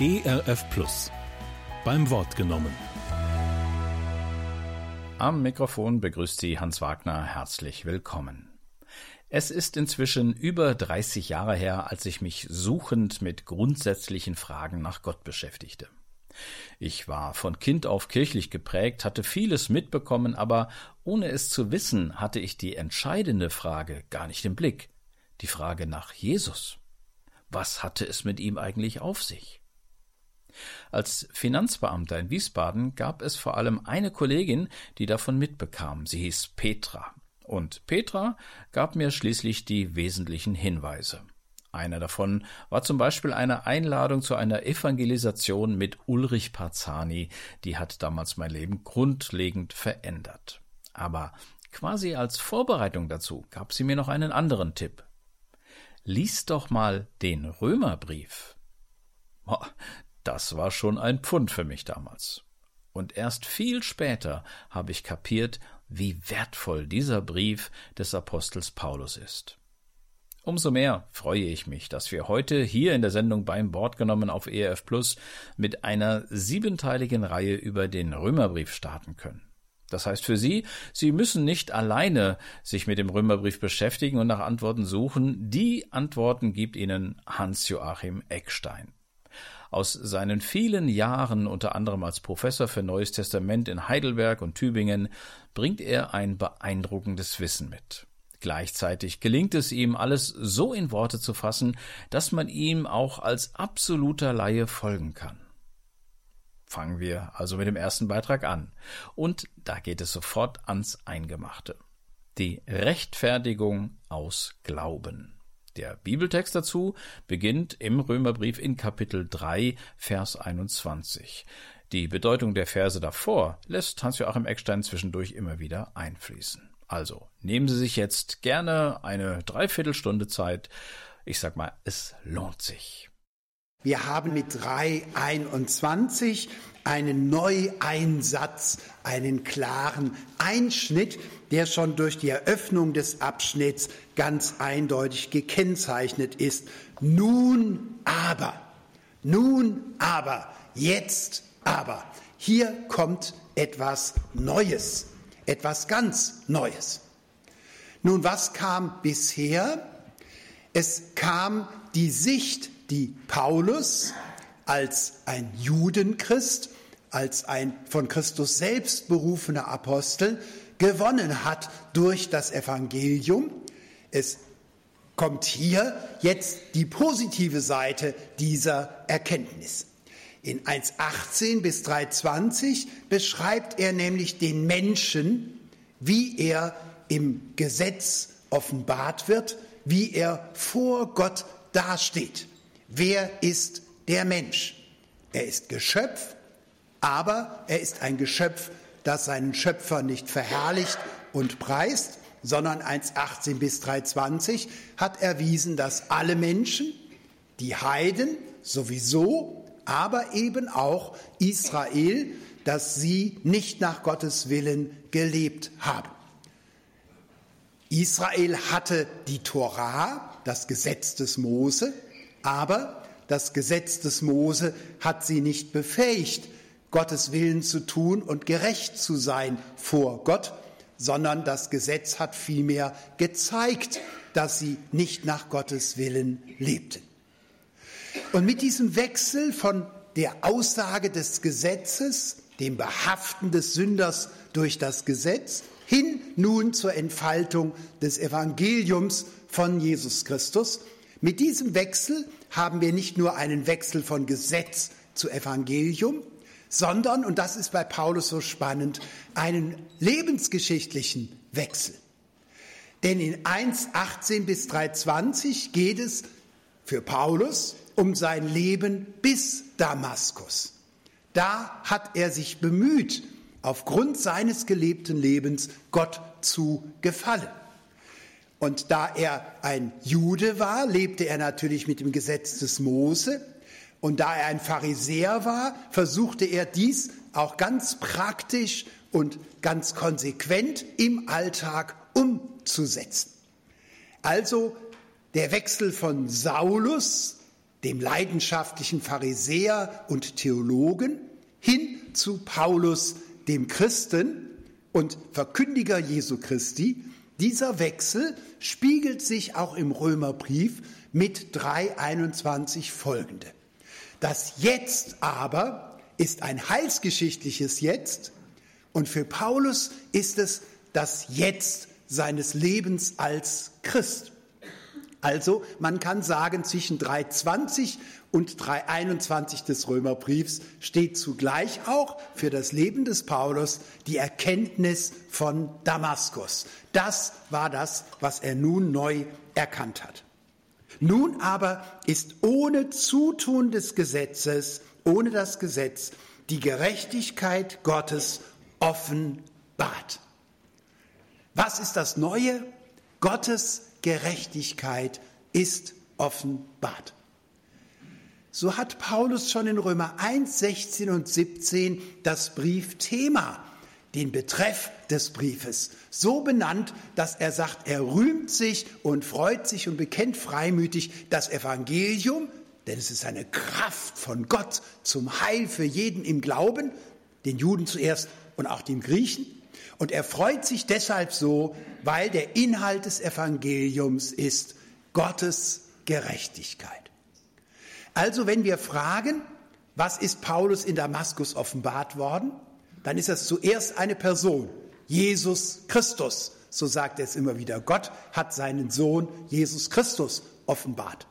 ERF Plus. Beim Wort genommen. Am Mikrofon begrüßt Sie Hans Wagner herzlich willkommen. Es ist inzwischen über 30 Jahre her, als ich mich suchend mit grundsätzlichen Fragen nach Gott beschäftigte. Ich war von Kind auf kirchlich geprägt, hatte vieles mitbekommen, aber ohne es zu wissen, hatte ich die entscheidende Frage gar nicht im Blick, die Frage nach Jesus. Was hatte es mit ihm eigentlich auf sich? Als Finanzbeamter in Wiesbaden gab es vor allem eine Kollegin, die davon mitbekam. Sie hieß Petra. Und Petra gab mir schließlich die wesentlichen Hinweise. Einer davon war zum Beispiel eine Einladung zu einer Evangelisation mit Ulrich Parzani, die hat damals mein Leben grundlegend verändert. Aber quasi als Vorbereitung dazu gab sie mir noch einen anderen Tipp. Lies doch mal den Römerbrief. Das war schon ein Pfund für mich damals. Und erst viel später habe ich kapiert, wie wertvoll dieser Brief des Apostels Paulus ist. Umso mehr freue ich mich, dass wir heute hier in der Sendung beim Wort genommen auf ERF Plus mit einer siebenteiligen Reihe über den Römerbrief starten können. Das heißt für Sie, Sie müssen nicht alleine sich mit dem Römerbrief beschäftigen und nach Antworten suchen. Die Antworten gibt Ihnen Hans-Joachim Eckstein. Aus seinen vielen Jahren, unter anderem als Professor für Neues Testament in Heidelberg und Tübingen, bringt er ein beeindruckendes Wissen mit. Gleichzeitig gelingt es ihm, alles so in Worte zu fassen, dass man ihm auch als absoluter Laie folgen kann. Fangen wir also mit dem ersten Beitrag an. Und da geht es sofort ans Eingemachte. Die Rechtfertigung aus Glauben. Der Bibeltext dazu beginnt im Römerbrief in Kapitel 3, Vers 21. Die Bedeutung der Verse davor lässt Hans-Joachim Eckstein zwischendurch immer wieder einfließen. Also nehmen Sie sich jetzt gerne eine Dreiviertelstunde Zeit. Ich sag mal, es lohnt sich. Wir haben mit 3.21 einen Neueinsatz, einen klaren Einschnitt, der schon durch die Eröffnung des Abschnitts ganz eindeutig gekennzeichnet ist. Nun aber, nun aber, jetzt aber. Hier kommt etwas Neues, etwas ganz Neues. Nun, was kam bisher? Es kam die Sicht die Paulus als ein Judenchrist, als ein von Christus selbst berufener Apostel gewonnen hat durch das Evangelium. Es kommt hier jetzt die positive Seite dieser Erkenntnis. In 1.18 bis 3.20 beschreibt er nämlich den Menschen, wie er im Gesetz offenbart wird, wie er vor Gott dasteht. Wer ist der Mensch? Er ist Geschöpf, aber er ist ein Geschöpf, das seinen Schöpfer nicht verherrlicht und preist, sondern 1.18 bis 3.20 hat erwiesen, dass alle Menschen, die Heiden sowieso, aber eben auch Israel, dass sie nicht nach Gottes Willen gelebt haben. Israel hatte die Torah, das Gesetz des Mose, aber das Gesetz des Mose hat sie nicht befähigt, Gottes Willen zu tun und gerecht zu sein vor Gott, sondern das Gesetz hat vielmehr gezeigt, dass sie nicht nach Gottes Willen lebten. Und mit diesem Wechsel von der Aussage des Gesetzes, dem Behaften des Sünders durch das Gesetz, hin nun zur Entfaltung des Evangeliums von Jesus Christus, mit diesem Wechsel haben wir nicht nur einen Wechsel von Gesetz zu Evangelium, sondern, und das ist bei Paulus so spannend, einen lebensgeschichtlichen Wechsel. Denn in 1.18 bis 3.20 geht es für Paulus um sein Leben bis Damaskus. Da hat er sich bemüht, aufgrund seines gelebten Lebens Gott zu gefallen. Und da er ein Jude war, lebte er natürlich mit dem Gesetz des Mose. Und da er ein Pharisäer war, versuchte er dies auch ganz praktisch und ganz konsequent im Alltag umzusetzen. Also der Wechsel von Saulus, dem leidenschaftlichen Pharisäer und Theologen, hin zu Paulus, dem Christen und Verkündiger Jesu Christi. Dieser Wechsel spiegelt sich auch im Römerbrief mit 3.21 folgende. Das Jetzt aber ist ein heilsgeschichtliches Jetzt und für Paulus ist es das Jetzt seines Lebens als Christ. Also man kann sagen, zwischen 320 und 321 des Römerbriefs steht zugleich auch für das Leben des Paulus die Erkenntnis von Damaskus. Das war das, was er nun neu erkannt hat. Nun aber ist ohne Zutun des Gesetzes, ohne das Gesetz, die Gerechtigkeit Gottes offenbart. Was ist das Neue? Gottes Gerechtigkeit ist offenbart. So hat Paulus schon in Römer 1, 16 und 17 das Briefthema, den Betreff des Briefes, so benannt, dass er sagt, er rühmt sich und freut sich und bekennt freimütig das Evangelium, denn es ist eine Kraft von Gott zum Heil für jeden im Glauben, den Juden zuerst und auch den Griechen. Und er freut sich deshalb so, weil der Inhalt des Evangeliums ist Gottes Gerechtigkeit. Also wenn wir fragen, was ist Paulus in Damaskus offenbart worden, dann ist es zuerst eine Person, Jesus Christus. So sagt er es immer wieder. Gott hat seinen Sohn Jesus Christus offenbart.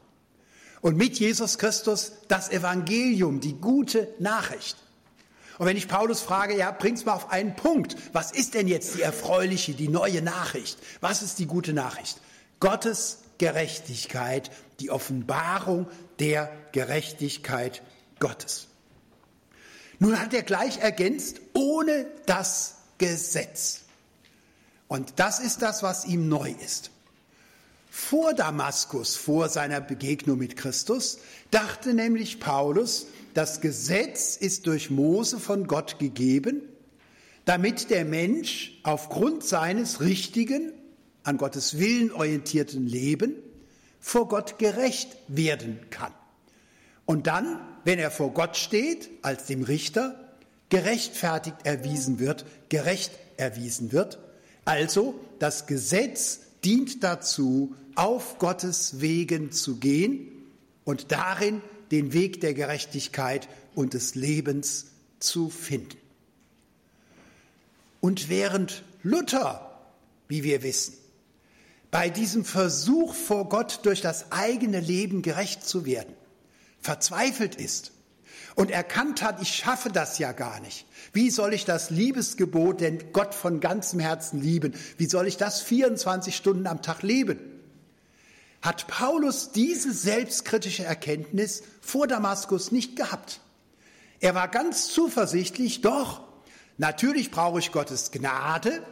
Und mit Jesus Christus das Evangelium, die gute Nachricht. Und wenn ich Paulus frage, ja, bring's mal auf einen Punkt. Was ist denn jetzt die erfreuliche, die neue Nachricht? Was ist die gute Nachricht? Gottes Gerechtigkeit, die Offenbarung der Gerechtigkeit Gottes. Nun hat er gleich ergänzt, ohne das Gesetz. Und das ist das, was ihm neu ist. Vor Damaskus, vor seiner Begegnung mit Christus, dachte nämlich Paulus, das Gesetz ist durch Mose von Gott gegeben, damit der Mensch aufgrund seines richtigen, an Gottes Willen orientierten Leben vor Gott gerecht werden kann. Und dann, wenn er vor Gott steht, als dem Richter, gerechtfertigt erwiesen wird, gerecht erwiesen wird. Also das Gesetz dient dazu, auf Gottes Wegen zu gehen und darin den Weg der Gerechtigkeit und des Lebens zu finden. Und während Luther, wie wir wissen, bei diesem Versuch vor Gott durch das eigene Leben gerecht zu werden, verzweifelt ist und erkannt hat, ich schaffe das ja gar nicht. Wie soll ich das Liebesgebot, denn Gott von ganzem Herzen lieben, wie soll ich das 24 Stunden am Tag leben? hat Paulus diese selbstkritische Erkenntnis vor Damaskus nicht gehabt. Er war ganz zuversichtlich, doch, natürlich brauche ich Gottes Gnade,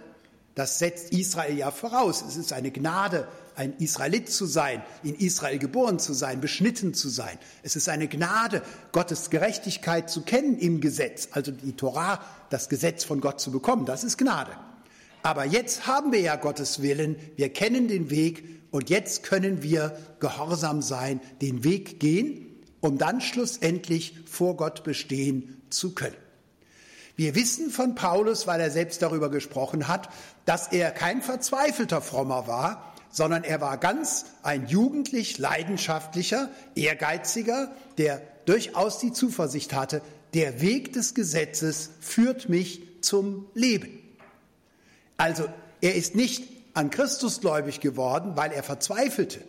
das setzt Israel ja voraus. Es ist eine Gnade, ein Israelit zu sein, in Israel geboren zu sein, beschnitten zu sein. Es ist eine Gnade, Gottes Gerechtigkeit zu kennen im Gesetz, also die Torah, das Gesetz von Gott zu bekommen. Das ist Gnade. Aber jetzt haben wir ja Gottes Willen, wir kennen den Weg und jetzt können wir gehorsam sein, den Weg gehen, um dann schlussendlich vor Gott bestehen zu können. Wir wissen von Paulus, weil er selbst darüber gesprochen hat, dass er kein verzweifelter Frommer war, sondern er war ganz ein jugendlich leidenschaftlicher, ehrgeiziger, der durchaus die Zuversicht hatte, der Weg des Gesetzes führt mich zum Leben. Also er ist nicht an Christus gläubig geworden, weil er verzweifelte.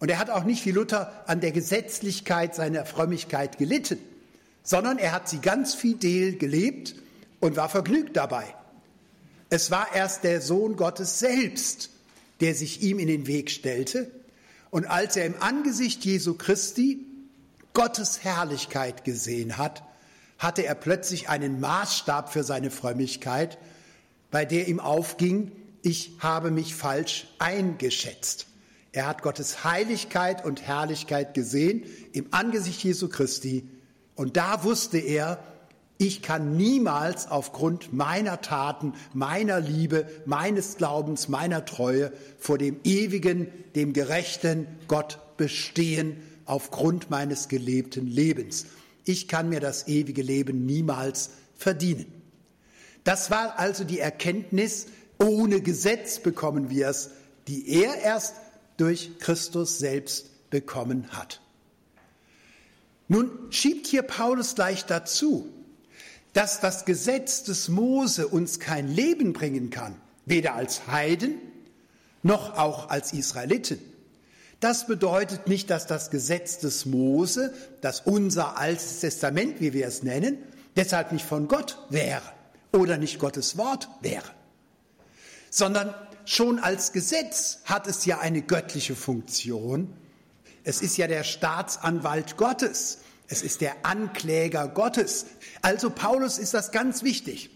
Und er hat auch nicht wie Luther an der Gesetzlichkeit seiner Frömmigkeit gelitten, sondern er hat sie ganz fidel gelebt und war vergnügt dabei. Es war erst der Sohn Gottes selbst, der sich ihm in den Weg stellte. Und als er im Angesicht Jesu Christi Gottes Herrlichkeit gesehen hat, hatte er plötzlich einen Maßstab für seine Frömmigkeit, bei der ihm aufging, ich habe mich falsch eingeschätzt. Er hat Gottes Heiligkeit und Herrlichkeit gesehen im Angesicht Jesu Christi. Und da wusste er, ich kann niemals aufgrund meiner Taten, meiner Liebe, meines Glaubens, meiner Treue vor dem ewigen, dem gerechten Gott bestehen aufgrund meines gelebten Lebens. Ich kann mir das ewige Leben niemals verdienen. Das war also die Erkenntnis, ohne Gesetz bekommen wir es, die er erst durch Christus selbst bekommen hat. Nun schiebt hier Paulus gleich dazu, dass das Gesetz des Mose uns kein Leben bringen kann, weder als Heiden noch auch als Israeliten. Das bedeutet nicht, dass das Gesetz des Mose, das unser altes Testament, wie wir es nennen, deshalb nicht von Gott wäre oder nicht Gottes Wort wäre, sondern schon als Gesetz hat es ja eine göttliche Funktion. Es ist ja der Staatsanwalt Gottes. Es ist der Ankläger Gottes. Also Paulus ist das ganz wichtig.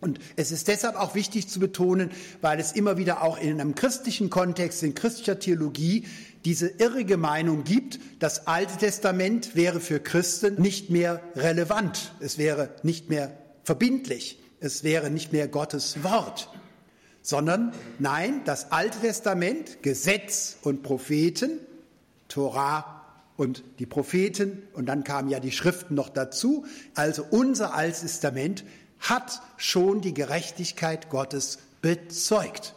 Und es ist deshalb auch wichtig zu betonen, weil es immer wieder auch in einem christlichen Kontext, in christlicher Theologie, diese irrige Meinung gibt, das Alte Testament wäre für Christen nicht mehr relevant, es wäre nicht mehr verbindlich, es wäre nicht mehr Gottes Wort, sondern nein, das Alte Testament, Gesetz und Propheten, Torah und die Propheten und dann kamen ja die Schriften noch dazu, also unser Altes Testament hat schon die Gerechtigkeit Gottes bezeugt.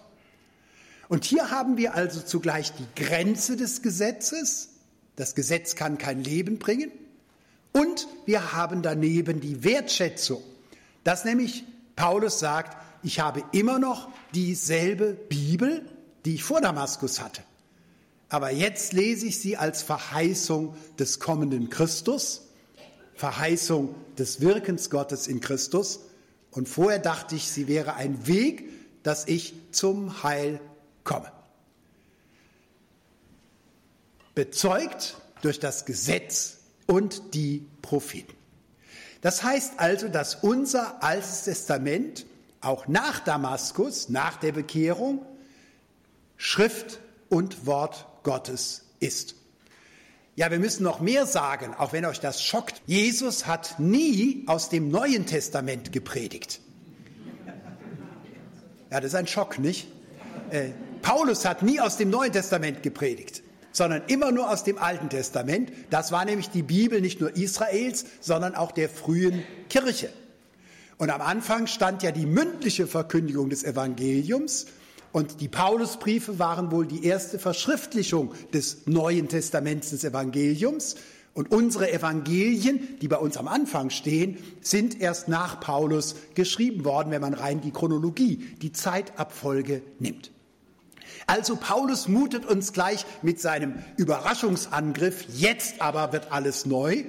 Und hier haben wir also zugleich die Grenze des Gesetzes. Das Gesetz kann kein Leben bringen. Und wir haben daneben die Wertschätzung, dass nämlich Paulus sagt, ich habe immer noch dieselbe Bibel, die ich vor Damaskus hatte. Aber jetzt lese ich sie als Verheißung des kommenden Christus, Verheißung des Wirkens Gottes in Christus. Und vorher dachte ich, sie wäre ein Weg, dass ich zum Heil komme. Bezeugt durch das Gesetz und die Propheten. Das heißt also, dass unser Altes Testament auch nach Damaskus, nach der Bekehrung, Schrift und Wort Gottes ist. Ja, wir müssen noch mehr sagen, auch wenn euch das schockt. Jesus hat nie aus dem Neuen Testament gepredigt. Ja, das ist ein Schock, nicht? Äh, Paulus hat nie aus dem Neuen Testament gepredigt, sondern immer nur aus dem Alten Testament. Das war nämlich die Bibel nicht nur Israels, sondern auch der frühen Kirche. Und am Anfang stand ja die mündliche Verkündigung des Evangeliums und die Paulusbriefe waren wohl die erste Verschriftlichung des Neuen Testaments des Evangeliums. Und unsere Evangelien, die bei uns am Anfang stehen, sind erst nach Paulus geschrieben worden, wenn man rein die Chronologie, die Zeitabfolge nimmt. Also Paulus mutet uns gleich mit seinem Überraschungsangriff, jetzt aber wird alles neu,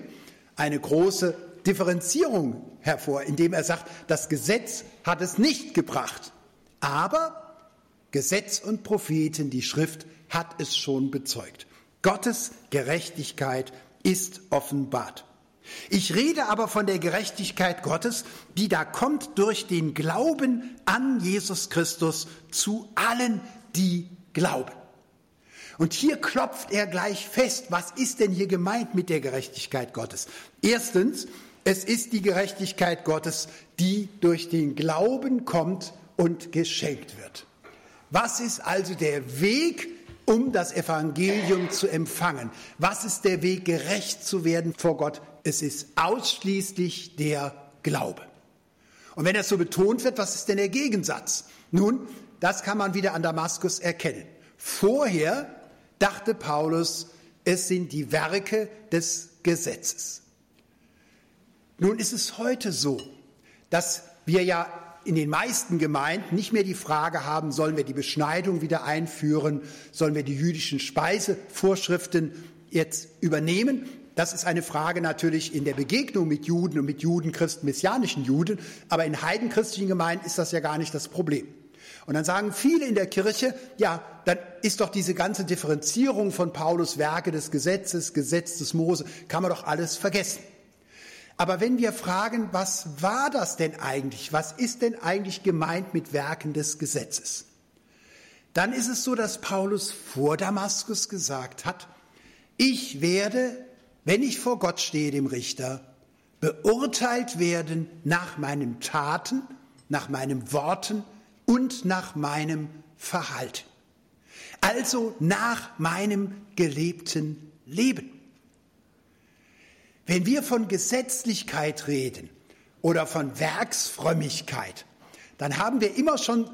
eine große Differenzierung hervor, indem er sagt, das Gesetz hat es nicht gebracht, aber Gesetz und Propheten, die Schrift hat es schon bezeugt. Gottes Gerechtigkeit ist offenbart. Ich rede aber von der Gerechtigkeit Gottes, die da kommt durch den Glauben an Jesus Christus zu allen, die glauben. Und hier klopft er gleich fest, was ist denn hier gemeint mit der Gerechtigkeit Gottes? Erstens, es ist die Gerechtigkeit Gottes, die durch den Glauben kommt und geschenkt wird. Was ist also der Weg, um das Evangelium zu empfangen? Was ist der Weg, gerecht zu werden vor Gott? Es ist ausschließlich der Glaube. Und wenn das so betont wird, was ist denn der Gegensatz? Nun, das kann man wieder an Damaskus erkennen. Vorher dachte Paulus, es sind die Werke des Gesetzes. Nun ist es heute so, dass wir ja in den meisten Gemeinden nicht mehr die Frage haben, sollen wir die Beschneidung wieder einführen, sollen wir die jüdischen Speisevorschriften jetzt übernehmen. Das ist eine Frage natürlich in der Begegnung mit Juden und mit Judenchristen, messianischen Juden, aber in heidenchristlichen Gemeinden ist das ja gar nicht das Problem. Und dann sagen viele in der Kirche, ja, dann ist doch diese ganze Differenzierung von Paulus Werke des Gesetzes, Gesetz des Mose, kann man doch alles vergessen. Aber wenn wir fragen, was war das denn eigentlich? Was ist denn eigentlich gemeint mit Werken des Gesetzes? Dann ist es so, dass Paulus vor Damaskus gesagt hat, ich werde, wenn ich vor Gott stehe, dem Richter, beurteilt werden nach meinen Taten, nach meinen Worten und nach meinem Verhalten. Also nach meinem gelebten Leben. Wenn wir von Gesetzlichkeit reden oder von Werksfrömmigkeit, dann haben wir immer schon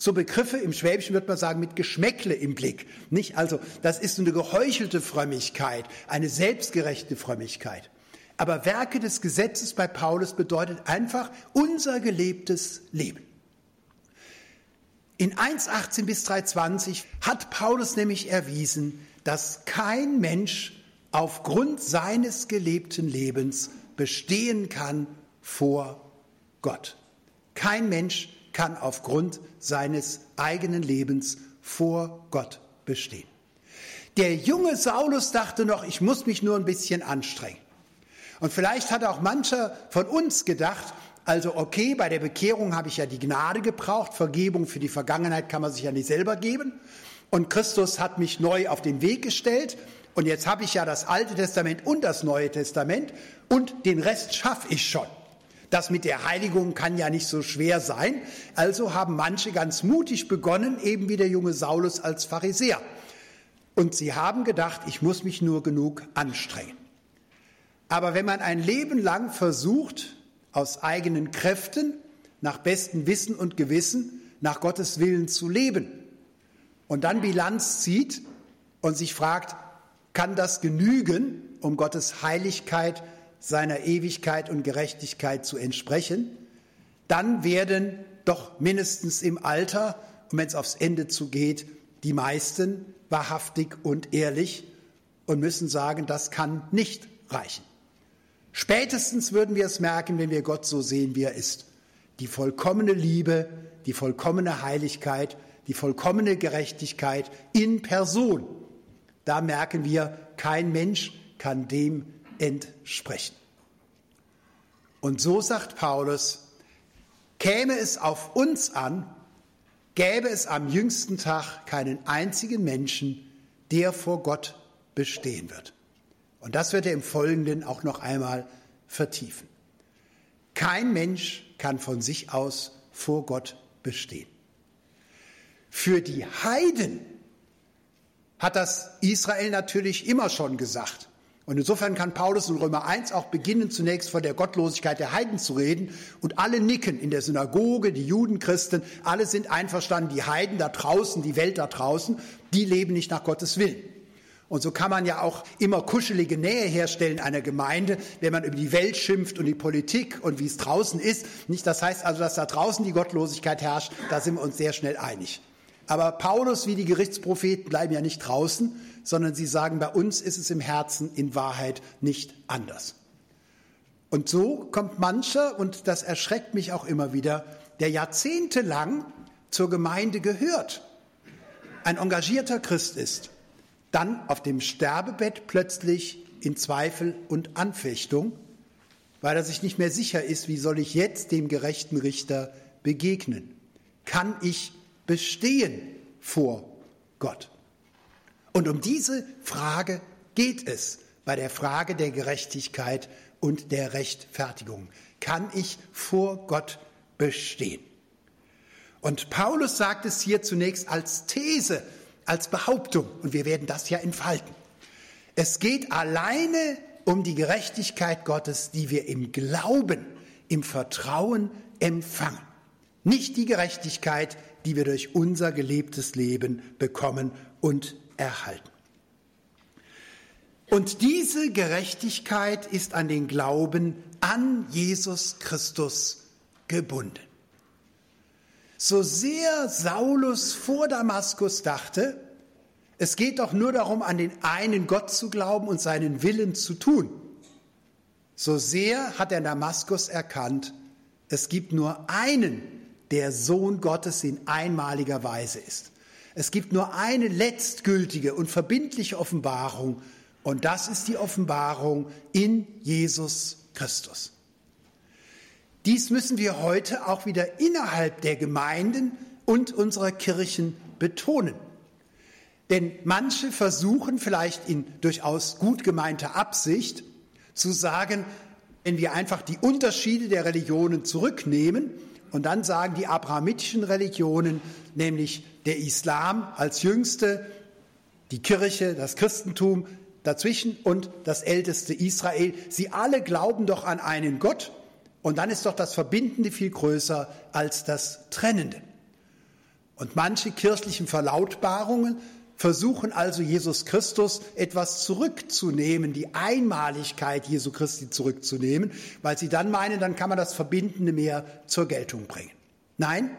so Begriffe, im Schwäbischen wird man sagen, mit Geschmäckle im Blick. Nicht? Also, das ist eine geheuchelte Frömmigkeit, eine selbstgerechte Frömmigkeit. Aber Werke des Gesetzes bei Paulus bedeutet einfach unser gelebtes Leben. In 1.18 bis 3.20 hat Paulus nämlich erwiesen, dass kein Mensch aufgrund seines gelebten Lebens bestehen kann vor Gott. Kein Mensch kann aufgrund seines eigenen Lebens vor Gott bestehen. Der junge Saulus dachte noch, ich muss mich nur ein bisschen anstrengen. Und vielleicht hat auch mancher von uns gedacht, also okay, bei der Bekehrung habe ich ja die Gnade gebraucht, Vergebung für die Vergangenheit kann man sich ja nicht selber geben. Und Christus hat mich neu auf den Weg gestellt. Und jetzt habe ich ja das Alte Testament und das Neue Testament und den Rest schaffe ich schon. Das mit der Heiligung kann ja nicht so schwer sein. Also haben manche ganz mutig begonnen, eben wie der junge Saulus als Pharisäer. Und sie haben gedacht, ich muss mich nur genug anstrengen. Aber wenn man ein Leben lang versucht, aus eigenen Kräften, nach bestem Wissen und Gewissen, nach Gottes Willen zu leben und dann Bilanz zieht und sich fragt, kann das genügen, um Gottes Heiligkeit, seiner Ewigkeit und Gerechtigkeit zu entsprechen, dann werden doch mindestens im Alter, und wenn es aufs Ende zugeht, die meisten wahrhaftig und ehrlich und müssen sagen, das kann nicht reichen. Spätestens würden wir es merken, wenn wir Gott so sehen, wie er ist. Die vollkommene Liebe, die vollkommene Heiligkeit, die vollkommene Gerechtigkeit in Person. Da merken wir, kein Mensch kann dem entsprechen. Und so sagt Paulus, käme es auf uns an, gäbe es am jüngsten Tag keinen einzigen Menschen, der vor Gott bestehen wird. Und das wird er im Folgenden auch noch einmal vertiefen. Kein Mensch kann von sich aus vor Gott bestehen. Für die Heiden hat das Israel natürlich immer schon gesagt. Und insofern kann Paulus in Römer 1 auch beginnen, zunächst von der Gottlosigkeit der Heiden zu reden. Und alle nicken in der Synagoge, die Juden, Christen, alle sind einverstanden, die Heiden da draußen, die Welt da draußen, die leben nicht nach Gottes Willen. Und so kann man ja auch immer kuschelige Nähe herstellen einer Gemeinde, wenn man über die Welt schimpft und die Politik und wie es draußen ist. Nicht, das heißt also, dass da draußen die Gottlosigkeit herrscht, da sind wir uns sehr schnell einig. Aber Paulus wie die Gerichtspropheten bleiben ja nicht draußen, sondern sie sagen, bei uns ist es im Herzen in Wahrheit nicht anders. Und so kommt mancher, und das erschreckt mich auch immer wieder, der jahrzehntelang zur Gemeinde gehört, ein engagierter Christ ist dann auf dem Sterbebett plötzlich in Zweifel und Anfechtung, weil er sich nicht mehr sicher ist, wie soll ich jetzt dem gerechten Richter begegnen? Kann ich bestehen vor Gott? Und um diese Frage geht es bei der Frage der Gerechtigkeit und der Rechtfertigung. Kann ich vor Gott bestehen? Und Paulus sagt es hier zunächst als These als Behauptung und wir werden das ja entfalten. Es geht alleine um die Gerechtigkeit Gottes, die wir im Glauben, im Vertrauen empfangen. Nicht die Gerechtigkeit, die wir durch unser gelebtes Leben bekommen und erhalten. Und diese Gerechtigkeit ist an den Glauben an Jesus Christus gebunden. So sehr Saulus vor Damaskus dachte, es geht doch nur darum, an den einen Gott zu glauben und seinen Willen zu tun. So sehr hat er Damaskus erkannt, es gibt nur einen, der Sohn Gottes in einmaliger Weise ist. Es gibt nur eine letztgültige und verbindliche Offenbarung und das ist die Offenbarung in Jesus Christus. Dies müssen wir heute auch wieder innerhalb der Gemeinden und unserer Kirchen betonen. Denn manche versuchen vielleicht in durchaus gut gemeinter Absicht zu sagen, wenn wir einfach die Unterschiede der Religionen zurücknehmen und dann sagen die abrahamitischen Religionen, nämlich der Islam als jüngste, die Kirche, das Christentum, dazwischen und das älteste Israel. Sie alle glauben doch an einen Gott und dann ist doch das Verbindende viel größer als das Trennende. Und manche kirchlichen Verlautbarungen versuchen also Jesus Christus etwas zurückzunehmen, die Einmaligkeit Jesu Christi zurückzunehmen, weil sie dann meinen, dann kann man das Verbindende mehr zur Geltung bringen. Nein,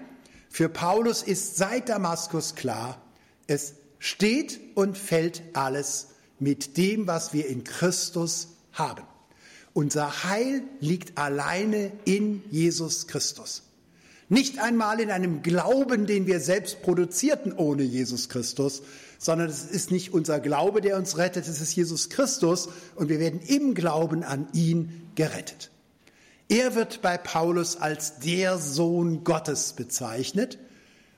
für Paulus ist seit Damaskus klar, es steht und fällt alles mit dem, was wir in Christus haben. Unser Heil liegt alleine in Jesus Christus. Nicht einmal in einem Glauben, den wir selbst produzierten ohne Jesus Christus, sondern es ist nicht unser Glaube, der uns rettet, es ist Jesus Christus und wir werden im Glauben an ihn gerettet. Er wird bei Paulus als der Sohn Gottes bezeichnet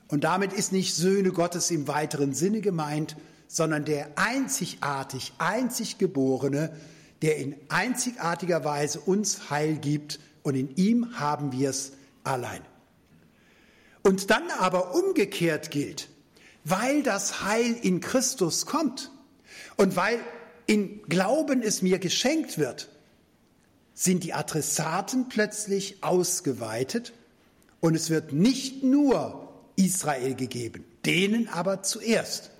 und damit ist nicht Söhne Gottes im weiteren Sinne gemeint, sondern der einzigartig, einzig geborene, der in einzigartiger Weise uns Heil gibt und in ihm haben wir es allein. Und dann aber umgekehrt gilt, weil das Heil in Christus kommt und weil in Glauben es mir geschenkt wird, sind die Adressaten plötzlich ausgeweitet und es wird nicht nur Israel gegeben, denen aber zuerst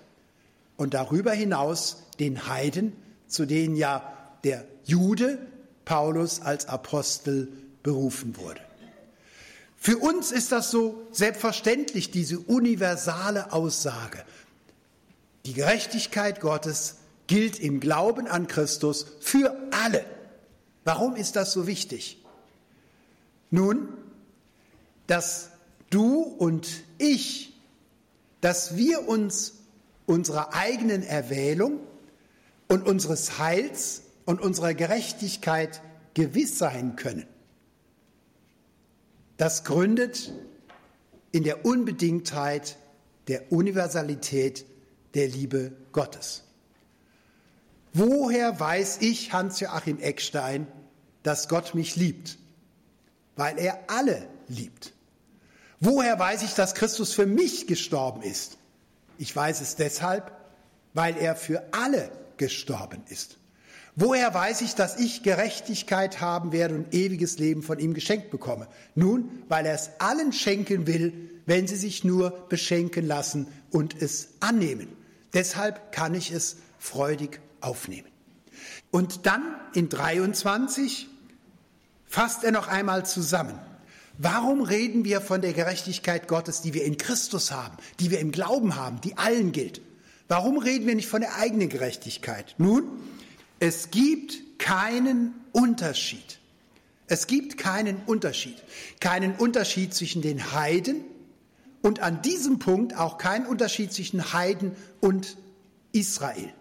und darüber hinaus den Heiden, zu denen ja der Jude Paulus als Apostel berufen wurde. Für uns ist das so selbstverständlich, diese universale Aussage. Die Gerechtigkeit Gottes gilt im Glauben an Christus für alle. Warum ist das so wichtig? Nun, dass du und ich, dass wir uns unserer eigenen Erwählung und unseres Heils und unserer Gerechtigkeit gewiss sein können. Das gründet in der Unbedingtheit der Universalität der Liebe Gottes. Woher weiß ich, Hans-Joachim Eckstein, dass Gott mich liebt? Weil er alle liebt. Woher weiß ich, dass Christus für mich gestorben ist? Ich weiß es deshalb, weil er für alle gestorben ist. Woher weiß ich, dass ich Gerechtigkeit haben werde und ewiges Leben von ihm geschenkt bekomme? Nun, weil er es allen schenken will, wenn sie sich nur beschenken lassen und es annehmen. Deshalb kann ich es freudig aufnehmen. Und dann in 23 fasst er noch einmal zusammen. Warum reden wir von der Gerechtigkeit Gottes, die wir in Christus haben, die wir im Glauben haben, die allen gilt? Warum reden wir nicht von der eigenen Gerechtigkeit? Nun, es gibt keinen Unterschied. Es gibt keinen Unterschied. Keinen Unterschied zwischen den Heiden und an diesem Punkt auch keinen Unterschied zwischen Heiden und Israel.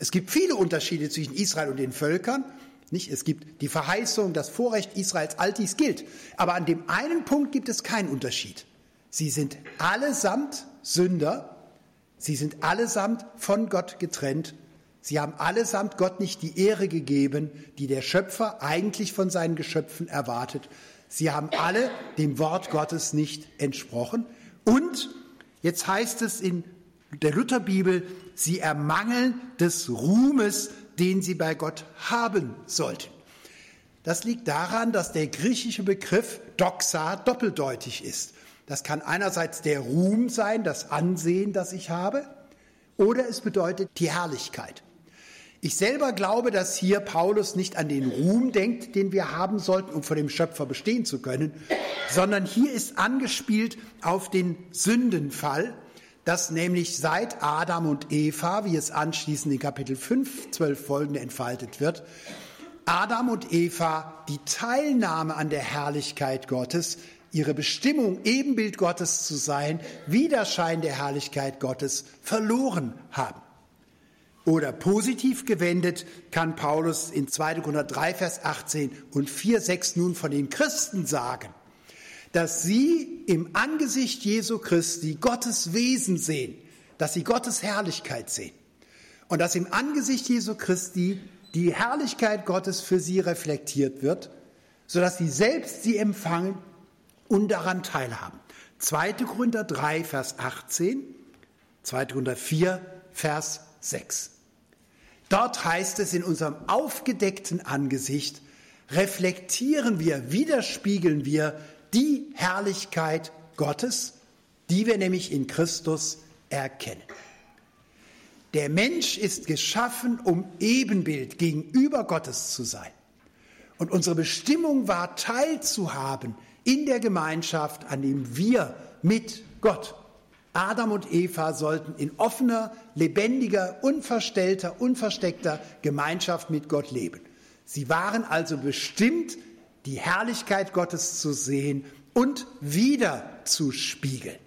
Es gibt viele Unterschiede zwischen Israel und den Völkern. Nicht? Es gibt die Verheißung, das Vorrecht Israels, all dies gilt. Aber an dem einen Punkt gibt es keinen Unterschied. Sie sind allesamt Sünder. Sie sind allesamt von Gott getrennt Sie haben allesamt Gott nicht die Ehre gegeben, die der Schöpfer eigentlich von seinen Geschöpfen erwartet. Sie haben alle dem Wort Gottes nicht entsprochen. Und jetzt heißt es in der Lutherbibel, sie ermangeln des Ruhmes, den sie bei Gott haben sollten. Das liegt daran, dass der griechische Begriff Doxa doppeldeutig ist. Das kann einerseits der Ruhm sein, das Ansehen, das ich habe, oder es bedeutet die Herrlichkeit. Ich selber glaube, dass hier Paulus nicht an den Ruhm denkt, den wir haben sollten, um vor dem Schöpfer bestehen zu können, sondern hier ist angespielt auf den Sündenfall, dass nämlich seit Adam und Eva, wie es anschließend in Kapitel 5, 12 folgende entfaltet wird, Adam und Eva die Teilnahme an der Herrlichkeit Gottes, ihre Bestimmung, Ebenbild Gottes zu sein, Widerschein der Herrlichkeit Gottes verloren haben. Oder positiv gewendet kann Paulus in 2. Korinther 3, Vers 18 und 4, 6 nun von den Christen sagen, dass sie im Angesicht Jesu Christi Gottes Wesen sehen, dass sie Gottes Herrlichkeit sehen und dass im Angesicht Jesu Christi die Herrlichkeit Gottes für sie reflektiert wird, sodass sie selbst sie empfangen und daran teilhaben. 2. Korinther 3, Vers 18, 2. Korinther 4, Vers 6. Dort heißt es in unserem aufgedeckten Angesicht, reflektieren wir, widerspiegeln wir die Herrlichkeit Gottes, die wir nämlich in Christus erkennen. Der Mensch ist geschaffen, um Ebenbild gegenüber Gottes zu sein. Und unsere Bestimmung war, teilzuhaben in der Gemeinschaft, an dem wir mit Gott, Adam und Eva, sollten in offener, lebendiger, unverstellter, unversteckter Gemeinschaft mit Gott leben. Sie waren also bestimmt, die Herrlichkeit Gottes zu sehen und wieder zu spiegeln.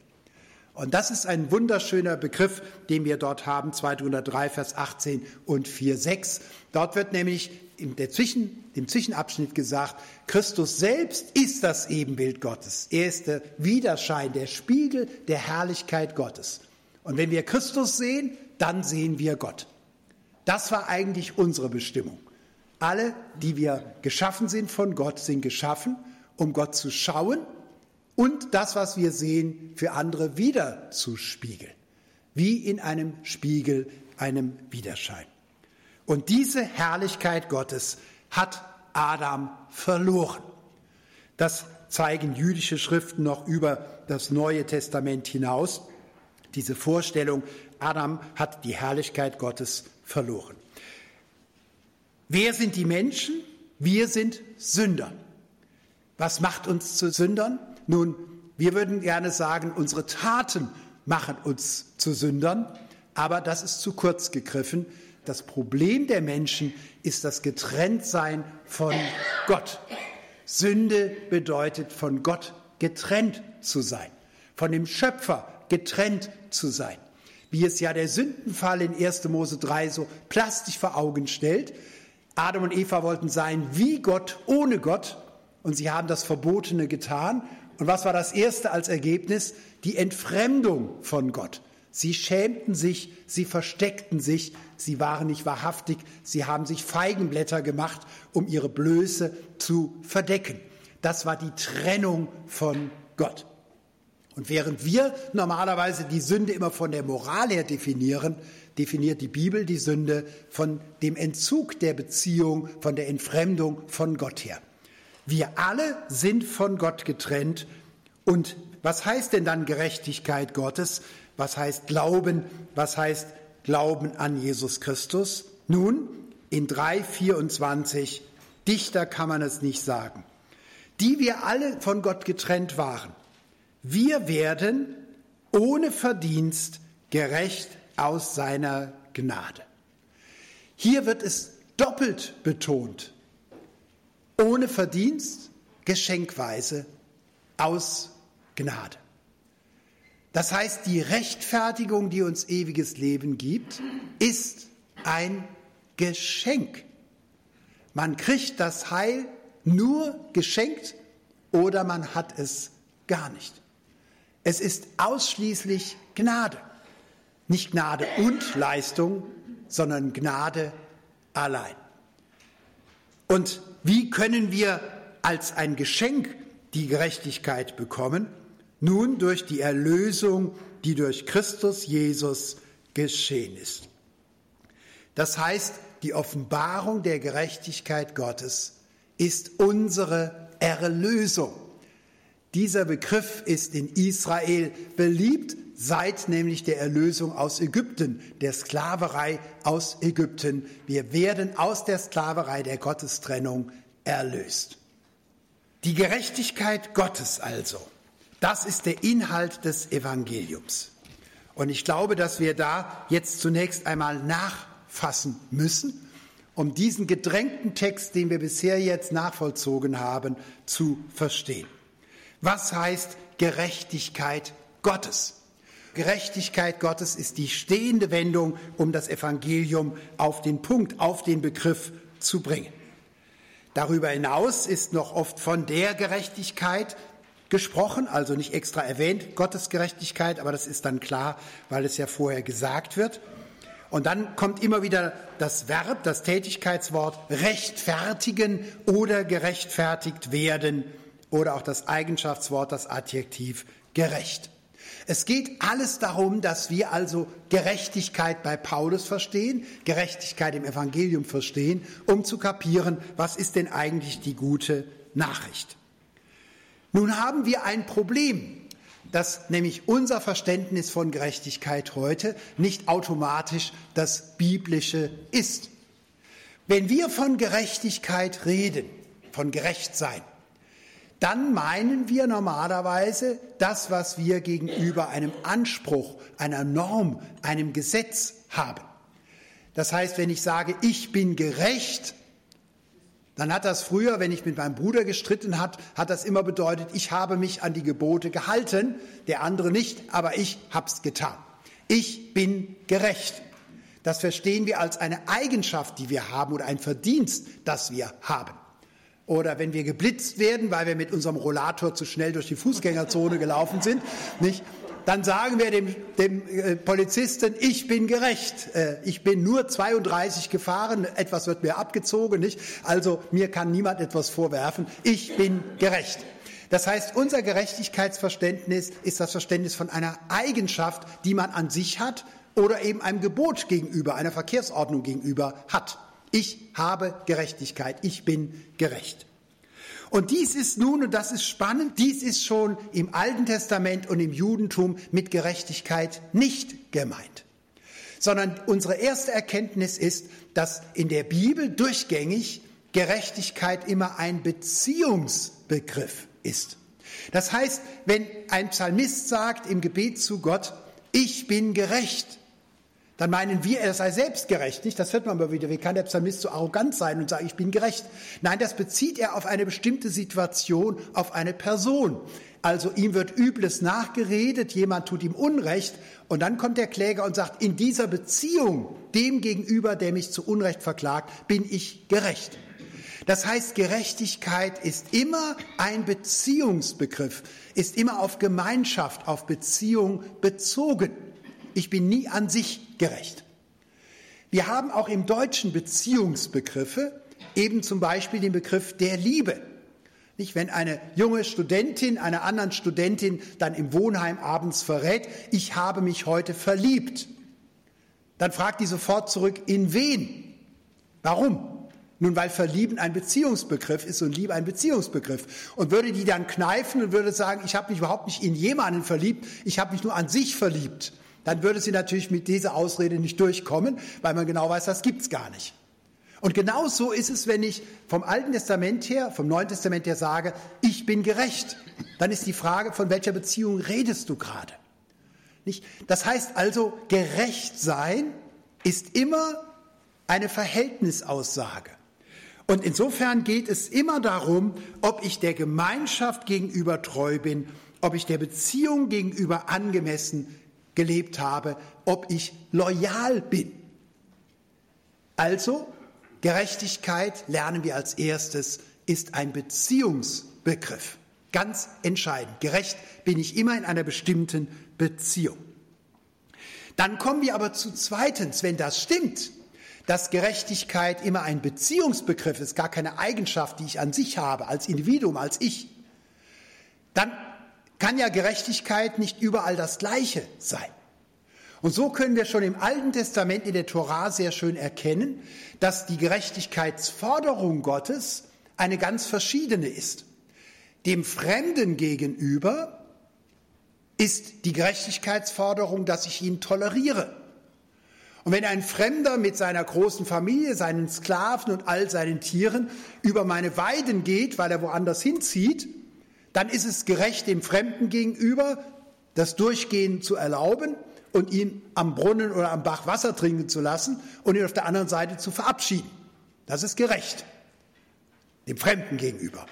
Und das ist ein wunderschöner Begriff, den wir dort haben, 203, Vers 18 und 4, 6. Dort wird nämlich in Zwischen, dem Zwischenabschnitt gesagt, Christus selbst ist das Ebenbild Gottes. Er ist der Widerschein, der Spiegel der Herrlichkeit Gottes. Und wenn wir Christus sehen, dann sehen wir Gott. Das war eigentlich unsere Bestimmung. Alle, die wir geschaffen sind von Gott, sind geschaffen, um Gott zu schauen und das, was wir sehen, für andere wieder zu spiegeln. Wie in einem Spiegel, einem Widerschein. Und diese Herrlichkeit Gottes hat Adam verloren. Das zeigen jüdische Schriften noch über das Neue Testament hinaus. Diese Vorstellung, Adam hat die Herrlichkeit Gottes verloren. Wer sind die Menschen? Wir sind Sünder. Was macht uns zu Sündern? Nun, wir würden gerne sagen, unsere Taten machen uns zu Sündern, aber das ist zu kurz gegriffen. Das Problem der Menschen ist das Getrenntsein von Gott. Sünde bedeutet, von Gott getrennt zu sein, von dem Schöpfer getrennt zu sein. Wie es ja der Sündenfall in 1. Mose 3 so plastisch vor Augen stellt. Adam und Eva wollten sein wie Gott, ohne Gott, und sie haben das Verbotene getan und was war das erste als Ergebnis? Die Entfremdung von Gott. Sie schämten sich, sie versteckten sich, sie waren nicht wahrhaftig, sie haben sich Feigenblätter gemacht, um ihre Blöße zu verdecken. Das war die Trennung von Gott. Und während wir normalerweise die Sünde immer von der Moral her definieren, definiert die Bibel die Sünde von dem Entzug der Beziehung, von der Entfremdung von Gott her. Wir alle sind von Gott getrennt. Und was heißt denn dann Gerechtigkeit Gottes? Was heißt Glauben? Was heißt Glauben an Jesus Christus? Nun, in 3,24, dichter kann man es nicht sagen. Die wir alle von Gott getrennt waren. Wir werden ohne Verdienst gerecht aus seiner Gnade. Hier wird es doppelt betont ohne Verdienst, geschenkweise, aus Gnade. Das heißt, die Rechtfertigung, die uns ewiges Leben gibt, ist ein Geschenk. Man kriegt das Heil nur geschenkt oder man hat es gar nicht. Es ist ausschließlich Gnade. Nicht Gnade und Leistung, sondern Gnade allein. Und wie können wir als ein Geschenk die Gerechtigkeit bekommen? Nun durch die Erlösung, die durch Christus Jesus geschehen ist. Das heißt, die Offenbarung der Gerechtigkeit Gottes ist unsere Erlösung. Dieser Begriff ist in Israel beliebt, seit nämlich der Erlösung aus Ägypten, der Sklaverei aus Ägypten. Wir werden aus der Sklaverei der Gottestrennung erlöst. Die Gerechtigkeit Gottes also, das ist der Inhalt des Evangeliums. Und ich glaube, dass wir da jetzt zunächst einmal nachfassen müssen, um diesen gedrängten Text, den wir bisher jetzt nachvollzogen haben, zu verstehen. Was heißt Gerechtigkeit Gottes? Gerechtigkeit Gottes ist die stehende Wendung, um das Evangelium auf den Punkt, auf den Begriff zu bringen. Darüber hinaus ist noch oft von der Gerechtigkeit gesprochen, also nicht extra erwähnt, Gottes Gerechtigkeit, aber das ist dann klar, weil es ja vorher gesagt wird. Und dann kommt immer wieder das Verb, das Tätigkeitswort rechtfertigen oder gerechtfertigt werden oder auch das Eigenschaftswort, das Adjektiv gerecht. Es geht alles darum, dass wir also Gerechtigkeit bei Paulus verstehen, Gerechtigkeit im Evangelium verstehen, um zu kapieren, was ist denn eigentlich die gute Nachricht. Nun haben wir ein Problem, dass nämlich unser Verständnis von Gerechtigkeit heute nicht automatisch das biblische ist. Wenn wir von Gerechtigkeit reden, von Gerechtsein, dann meinen wir normalerweise das, was wir gegenüber einem Anspruch, einer Norm, einem Gesetz haben. Das heißt, wenn ich sage, ich bin gerecht, dann hat das früher, wenn ich mit meinem Bruder gestritten hat, hat das immer bedeutet, ich habe mich an die Gebote gehalten, der andere nicht, aber ich hab's getan. Ich bin gerecht. Das verstehen wir als eine Eigenschaft, die wir haben oder ein Verdienst, das wir haben. Oder wenn wir geblitzt werden, weil wir mit unserem Rollator zu schnell durch die Fußgängerzone gelaufen sind, nicht? Dann sagen wir dem, dem äh, Polizisten, ich bin gerecht. Äh, ich bin nur 32 gefahren, etwas wird mir abgezogen, nicht? Also mir kann niemand etwas vorwerfen. Ich bin gerecht. Das heißt, unser Gerechtigkeitsverständnis ist das Verständnis von einer Eigenschaft, die man an sich hat oder eben einem Gebot gegenüber, einer Verkehrsordnung gegenüber hat. Ich habe Gerechtigkeit. Ich bin gerecht. Und dies ist nun, und das ist spannend, dies ist schon im Alten Testament und im Judentum mit Gerechtigkeit nicht gemeint. Sondern unsere erste Erkenntnis ist, dass in der Bibel durchgängig Gerechtigkeit immer ein Beziehungsbegriff ist. Das heißt, wenn ein Psalmist sagt im Gebet zu Gott, ich bin gerecht, dann meinen wir, er sei selbstgerecht. Nicht? Das hört man immer wieder. Wie kann der Psalmist so arrogant sein und sagen, ich bin gerecht? Nein, das bezieht er auf eine bestimmte Situation, auf eine Person. Also ihm wird Übles nachgeredet, jemand tut ihm Unrecht und dann kommt der Kläger und sagt, in dieser Beziehung dem gegenüber, der mich zu Unrecht verklagt, bin ich gerecht. Das heißt, Gerechtigkeit ist immer ein Beziehungsbegriff, ist immer auf Gemeinschaft, auf Beziehung bezogen. Ich bin nie an sich gerecht. Wir haben auch im Deutschen Beziehungsbegriffe, eben zum Beispiel den Begriff der Liebe. Nicht, wenn eine junge Studentin einer anderen Studentin dann im Wohnheim abends verrät, ich habe mich heute verliebt, dann fragt die sofort zurück, in wen? Warum? Nun, weil Verlieben ein Beziehungsbegriff ist und Liebe ein Beziehungsbegriff. Und würde die dann kneifen und würde sagen, ich habe mich überhaupt nicht in jemanden verliebt, ich habe mich nur an sich verliebt, dann würde sie natürlich mit dieser Ausrede nicht durchkommen, weil man genau weiß, das gibt's gar nicht. Und genau so ist es, wenn ich vom Alten Testament her, vom Neuen Testament her sage, ich bin gerecht. Dann ist die Frage, von welcher Beziehung redest du gerade? Nicht? Das heißt also, gerecht sein ist immer eine Verhältnisaussage. Und insofern geht es immer darum, ob ich der Gemeinschaft gegenüber treu bin, ob ich der Beziehung gegenüber angemessen gelebt habe, ob ich loyal bin. Also, Gerechtigkeit, lernen wir als erstes, ist ein Beziehungsbegriff. Ganz entscheidend. Gerecht bin ich immer in einer bestimmten Beziehung. Dann kommen wir aber zu zweitens, wenn das stimmt, dass Gerechtigkeit immer ein Beziehungsbegriff ist, gar keine Eigenschaft, die ich an sich habe, als Individuum, als ich, dann kann ja Gerechtigkeit nicht überall das Gleiche sein. Und so können wir schon im Alten Testament in der Tora sehr schön erkennen, dass die Gerechtigkeitsforderung Gottes eine ganz verschiedene ist. Dem Fremden gegenüber ist die Gerechtigkeitsforderung, dass ich ihn toleriere. Und wenn ein Fremder mit seiner großen Familie, seinen Sklaven und all seinen Tieren über meine Weiden geht, weil er woanders hinzieht, dann ist es gerecht dem Fremden gegenüber, das Durchgehen zu erlauben und ihn am Brunnen oder am Bach Wasser trinken zu lassen und ihn auf der anderen Seite zu verabschieden. Das ist gerecht, dem Fremden gegenüber.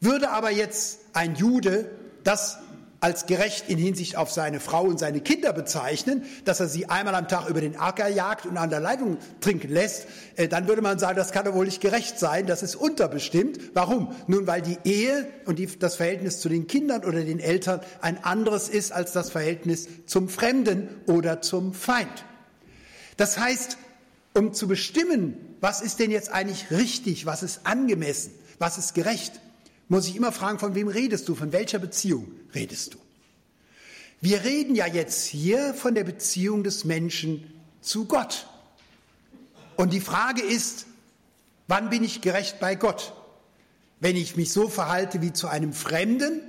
Würde aber jetzt ein Jude das als gerecht in Hinsicht auf seine Frau und seine Kinder bezeichnen, dass er sie einmal am Tag über den Acker jagt und an der Leitung trinken lässt, äh, dann würde man sagen, das kann doch wohl nicht gerecht sein, das ist unterbestimmt. Warum? Nun, weil die Ehe und die, das Verhältnis zu den Kindern oder den Eltern ein anderes ist als das Verhältnis zum Fremden oder zum Feind. Das heißt, um zu bestimmen, was ist denn jetzt eigentlich richtig, was ist angemessen, was ist gerecht, muss ich immer fragen, von wem redest du, von welcher Beziehung redest du? Wir reden ja jetzt hier von der Beziehung des Menschen zu Gott. Und die Frage ist, wann bin ich gerecht bei Gott? Wenn ich mich so verhalte wie zu einem Fremden,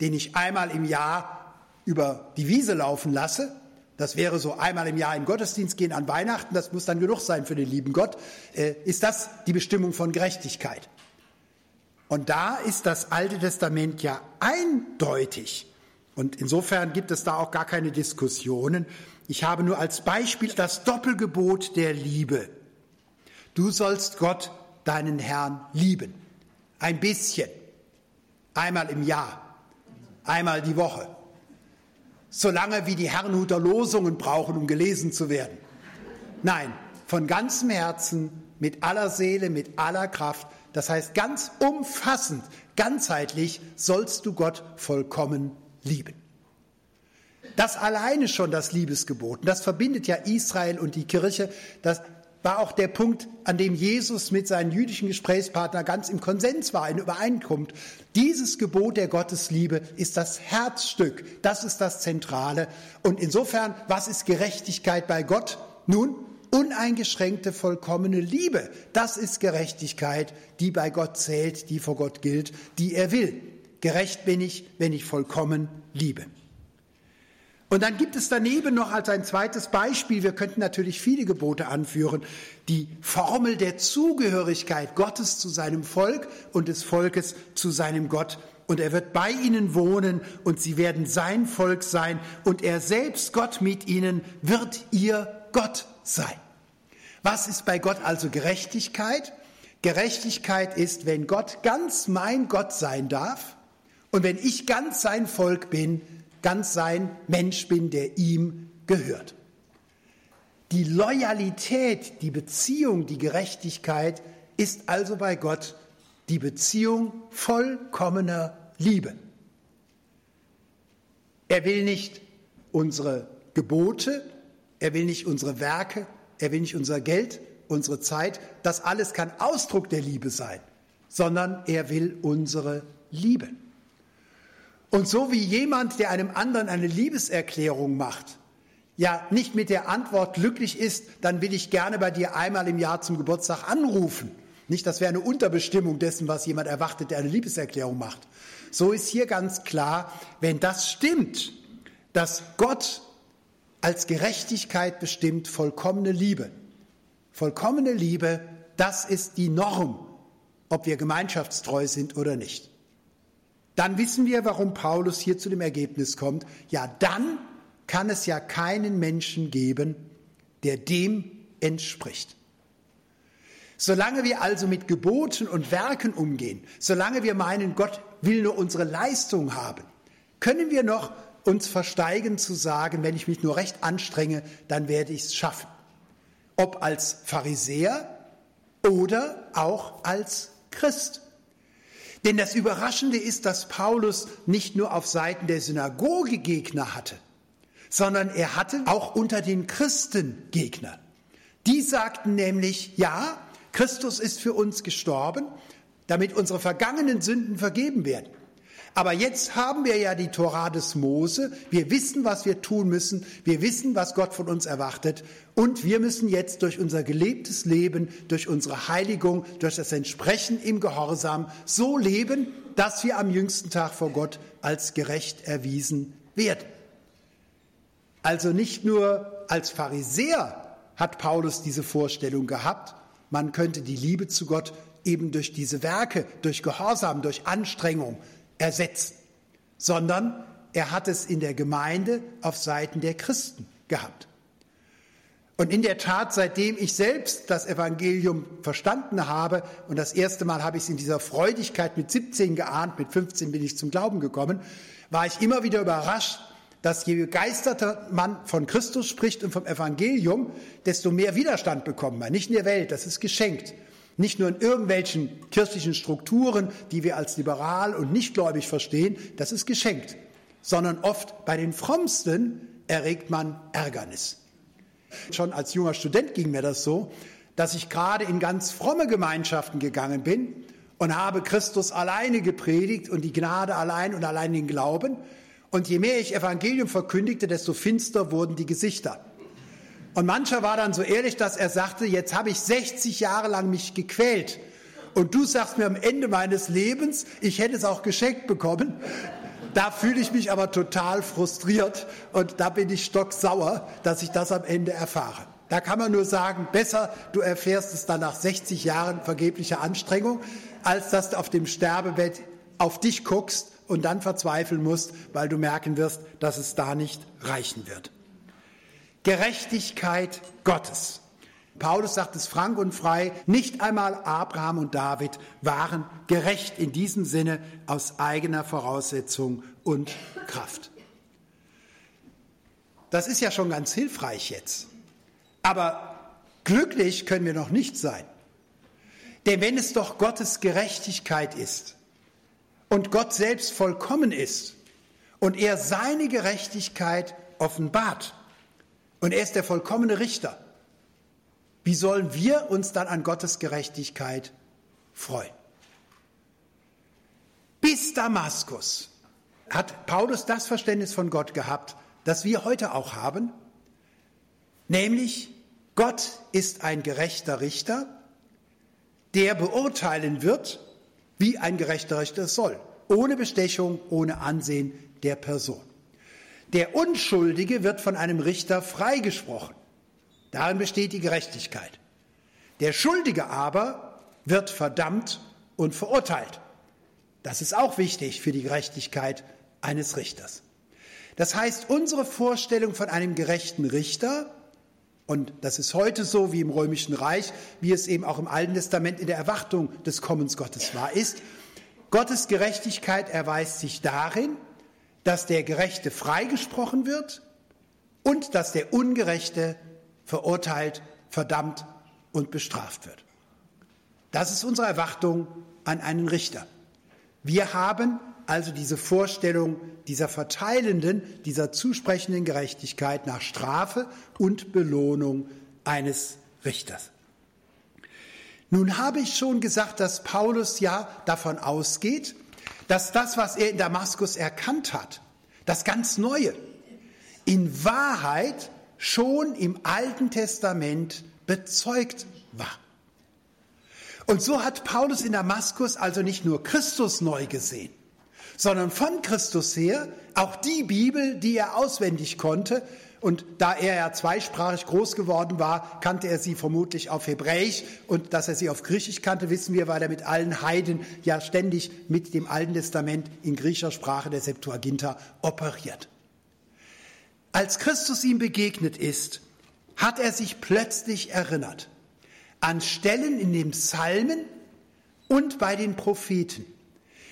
den ich einmal im Jahr über die Wiese laufen lasse, das wäre so einmal im Jahr in Gottesdienst gehen an Weihnachten, das muss dann genug sein für den lieben Gott, äh, ist das die Bestimmung von Gerechtigkeit. Und da ist das Alte Testament ja eindeutig. Und insofern gibt es da auch gar keine Diskussionen. Ich habe nur als Beispiel das Doppelgebot der Liebe. Du sollst Gott, deinen Herrn, lieben. Ein bisschen. Einmal im Jahr. Einmal die Woche. Solange wie die Herrenhuter Losungen brauchen, um gelesen zu werden. Nein, von ganzem Herzen, mit aller Seele, mit aller Kraft. Das heißt, ganz umfassend, ganzheitlich sollst du Gott vollkommen lieben. Das alleine schon das Liebesgebot. Das verbindet ja Israel und die Kirche. Das war auch der Punkt, an dem Jesus mit seinen jüdischen Gesprächspartnern ganz im Konsens war, in Übereinkunft. Dieses Gebot der Gottesliebe ist das Herzstück, das ist das Zentrale. Und insofern, was ist Gerechtigkeit bei Gott? Nun, uneingeschränkte, vollkommene Liebe. Das ist Gerechtigkeit, die bei Gott zählt, die vor Gott gilt, die er will. Gerecht bin ich, wenn ich vollkommen liebe. Und dann gibt es daneben noch als ein zweites Beispiel, wir könnten natürlich viele Gebote anführen, die Formel der Zugehörigkeit Gottes zu seinem Volk und des Volkes zu seinem Gott. Und er wird bei ihnen wohnen und sie werden sein Volk sein und er selbst, Gott mit ihnen, wird ihr Gott sein. Was ist bei Gott also Gerechtigkeit? Gerechtigkeit ist, wenn Gott ganz mein Gott sein darf und wenn ich ganz sein Volk bin, ganz sein Mensch bin, der ihm gehört. Die Loyalität, die Beziehung, die Gerechtigkeit ist also bei Gott die Beziehung vollkommener Liebe. Er will nicht unsere Gebote, er will nicht unsere Werke, er will nicht unser Geld, unsere Zeit. Das alles kann Ausdruck der Liebe sein, sondern er will unsere Liebe. Und so wie jemand, der einem anderen eine Liebeserklärung macht, ja nicht mit der Antwort glücklich ist, dann will ich gerne bei dir einmal im Jahr zum Geburtstag anrufen. Nicht, das wäre eine Unterbestimmung dessen, was jemand erwartet, der eine Liebeserklärung macht. So ist hier ganz klar, wenn das stimmt, dass Gott als Gerechtigkeit bestimmt vollkommene Liebe. Vollkommene Liebe, das ist die Norm, ob wir gemeinschaftstreu sind oder nicht dann wissen wir, warum Paulus hier zu dem Ergebnis kommt. Ja, dann kann es ja keinen Menschen geben, der dem entspricht. Solange wir also mit Geboten und Werken umgehen, solange wir meinen, Gott will nur unsere Leistung haben, können wir noch uns versteigen zu sagen, wenn ich mich nur recht anstrenge, dann werde ich es schaffen. Ob als Pharisäer oder auch als Christ. Denn das Überraschende ist, dass Paulus nicht nur auf Seiten der Synagoge Gegner hatte, sondern er hatte auch unter den Christen Gegner. Die sagten nämlich, ja, Christus ist für uns gestorben, damit unsere vergangenen Sünden vergeben werden. Aber jetzt haben wir ja die Torah des Mose. Wir wissen, was wir tun müssen. Wir wissen, was Gott von uns erwartet. Und wir müssen jetzt durch unser gelebtes Leben, durch unsere Heiligung, durch das Entsprechen im Gehorsam so leben, dass wir am jüngsten Tag vor Gott als gerecht erwiesen werden. Also nicht nur als Pharisäer hat Paulus diese Vorstellung gehabt, man könnte die Liebe zu Gott eben durch diese Werke, durch Gehorsam, durch Anstrengung, ersetzen, sondern er hat es in der Gemeinde auf Seiten der Christen gehabt. Und in der Tat, seitdem ich selbst das Evangelium verstanden habe, und das erste Mal habe ich es in dieser Freudigkeit mit 17 geahnt, mit 15 bin ich zum Glauben gekommen, war ich immer wieder überrascht, dass je begeisterter man von Christus spricht und vom Evangelium, desto mehr Widerstand bekommt man. Nicht in der Welt, das ist geschenkt. Nicht nur in irgendwelchen kirchlichen Strukturen, die wir als liberal und nichtgläubig verstehen, das ist geschenkt, sondern oft bei den Frommsten erregt man Ärgernis. Schon als junger Student ging mir das so, dass ich gerade in ganz fromme Gemeinschaften gegangen bin und habe Christus alleine gepredigt und die Gnade allein und allein den Glauben. Und je mehr ich Evangelium verkündigte, desto finster wurden die Gesichter. Und mancher war dann so ehrlich, dass er sagte, jetzt habe ich 60 Jahre lang mich gequält. Und du sagst mir am Ende meines Lebens, ich hätte es auch geschenkt bekommen. Da fühle ich mich aber total frustriert und da bin ich stocksauer, dass ich das am Ende erfahre. Da kann man nur sagen, besser du erfährst es dann nach 60 Jahren vergeblicher Anstrengung, als dass du auf dem Sterbebett auf dich guckst und dann verzweifeln musst, weil du merken wirst, dass es da nicht reichen wird. Gerechtigkeit Gottes. Paulus sagt es frank und frei, nicht einmal Abraham und David waren gerecht in diesem Sinne aus eigener Voraussetzung und Kraft. Das ist ja schon ganz hilfreich jetzt. Aber glücklich können wir noch nicht sein. Denn wenn es doch Gottes Gerechtigkeit ist und Gott selbst vollkommen ist und er seine Gerechtigkeit offenbart und er ist der vollkommene Richter, wie sollen wir uns dann an Gottes Gerechtigkeit freuen? Bis Damaskus hat Paulus das Verständnis von Gott gehabt, das wir heute auch haben, nämlich Gott ist ein gerechter Richter, der beurteilen wird, wie ein gerechter Richter soll, ohne Bestechung, ohne Ansehen der Person. Der Unschuldige wird von einem Richter freigesprochen. Darin besteht die Gerechtigkeit. Der Schuldige aber wird verdammt und verurteilt. Das ist auch wichtig für die Gerechtigkeit eines Richters. Das heißt, unsere Vorstellung von einem gerechten Richter, und das ist heute so wie im Römischen Reich, wie es eben auch im Alten Testament in der Erwartung des Kommens Gottes war, ist, Gottes Gerechtigkeit erweist sich darin, dass der Gerechte freigesprochen wird und dass der Ungerechte verurteilt, verdammt und bestraft wird. Das ist unsere Erwartung an einen Richter. Wir haben also diese Vorstellung dieser verteilenden, dieser zusprechenden Gerechtigkeit nach Strafe und Belohnung eines Richters. Nun habe ich schon gesagt, dass Paulus ja davon ausgeht, dass das, was er in Damaskus erkannt hat, das ganz Neue, in Wahrheit schon im Alten Testament bezeugt war. Und so hat Paulus in Damaskus also nicht nur Christus neu gesehen, sondern von Christus her auch die Bibel, die er auswendig konnte. Und da er ja zweisprachig groß geworden war, kannte er sie vermutlich auf Hebräisch. Und dass er sie auf Griechisch kannte, wissen wir, weil er mit allen Heiden ja ständig mit dem Alten Testament in griechischer Sprache der Septuaginta operiert. Als Christus ihm begegnet ist, hat er sich plötzlich erinnert an Stellen in den Psalmen und bei den Propheten,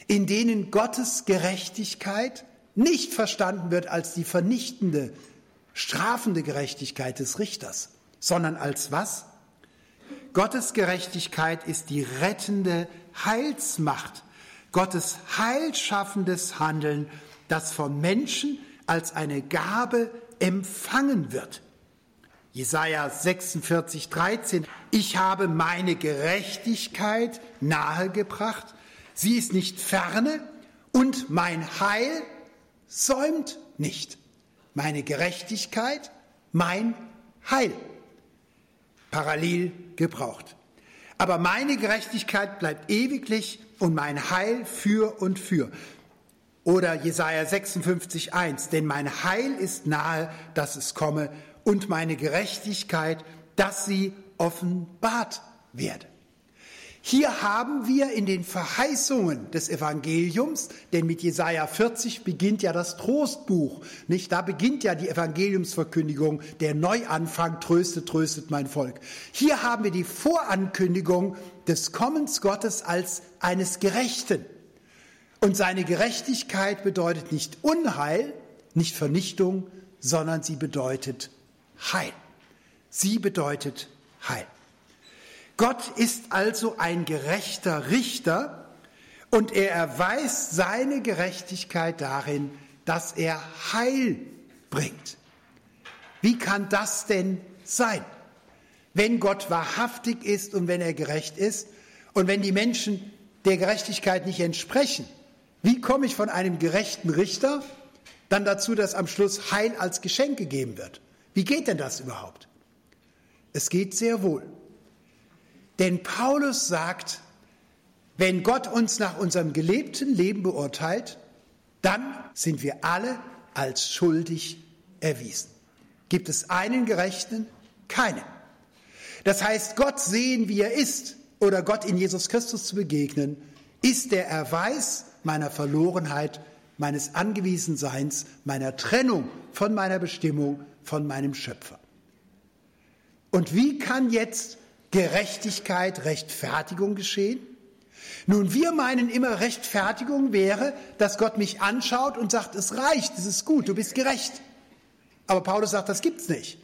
in denen Gottes Gerechtigkeit nicht verstanden wird als die vernichtende, strafende Gerechtigkeit des Richters, sondern als was? Gottes Gerechtigkeit ist die rettende Heilsmacht, Gottes heilschaffendes Handeln, das vom Menschen als eine Gabe empfangen wird. Jesaja 46, 13. Ich habe meine Gerechtigkeit nahegebracht. Sie ist nicht ferne und mein Heil säumt nicht. Meine Gerechtigkeit, mein Heil. Parallel gebraucht. Aber meine Gerechtigkeit bleibt ewiglich und mein Heil für und für. Oder Jesaja 56, 1. Denn mein Heil ist nahe, dass es komme und meine Gerechtigkeit, dass sie offenbart werde. Hier haben wir in den Verheißungen des Evangeliums, denn mit Jesaja 40 beginnt ja das Trostbuch, nicht? Da beginnt ja die Evangeliumsverkündigung, der Neuanfang, tröstet, tröstet mein Volk. Hier haben wir die Vorankündigung des Kommens Gottes als eines Gerechten. Und seine Gerechtigkeit bedeutet nicht Unheil, nicht Vernichtung, sondern sie bedeutet Heil. Sie bedeutet Heil. Gott ist also ein gerechter Richter und er erweist seine Gerechtigkeit darin, dass er Heil bringt. Wie kann das denn sein? Wenn Gott wahrhaftig ist und wenn er gerecht ist und wenn die Menschen der Gerechtigkeit nicht entsprechen, wie komme ich von einem gerechten Richter Dann dazu, dass am Schluss Heil als Geschenk gegeben wird. Wie geht denn das überhaupt? Es geht sehr wohl. Denn Paulus sagt, wenn Gott uns nach unserem gelebten Leben beurteilt, dann sind wir alle als schuldig erwiesen. Gibt es einen Gerechten? Keinen. Das heißt, Gott sehen, wie er ist, oder Gott in Jesus Christus zu begegnen, ist der Erweis meiner Verlorenheit, meines Angewiesenseins, meiner Trennung von meiner Bestimmung, von meinem Schöpfer. Und wie kann jetzt Gerechtigkeit, Rechtfertigung geschehen? Nun, wir meinen immer, Rechtfertigung wäre, dass Gott mich anschaut und sagt, es reicht, es ist gut, du bist gerecht. Aber Paulus sagt, das gibt's nicht.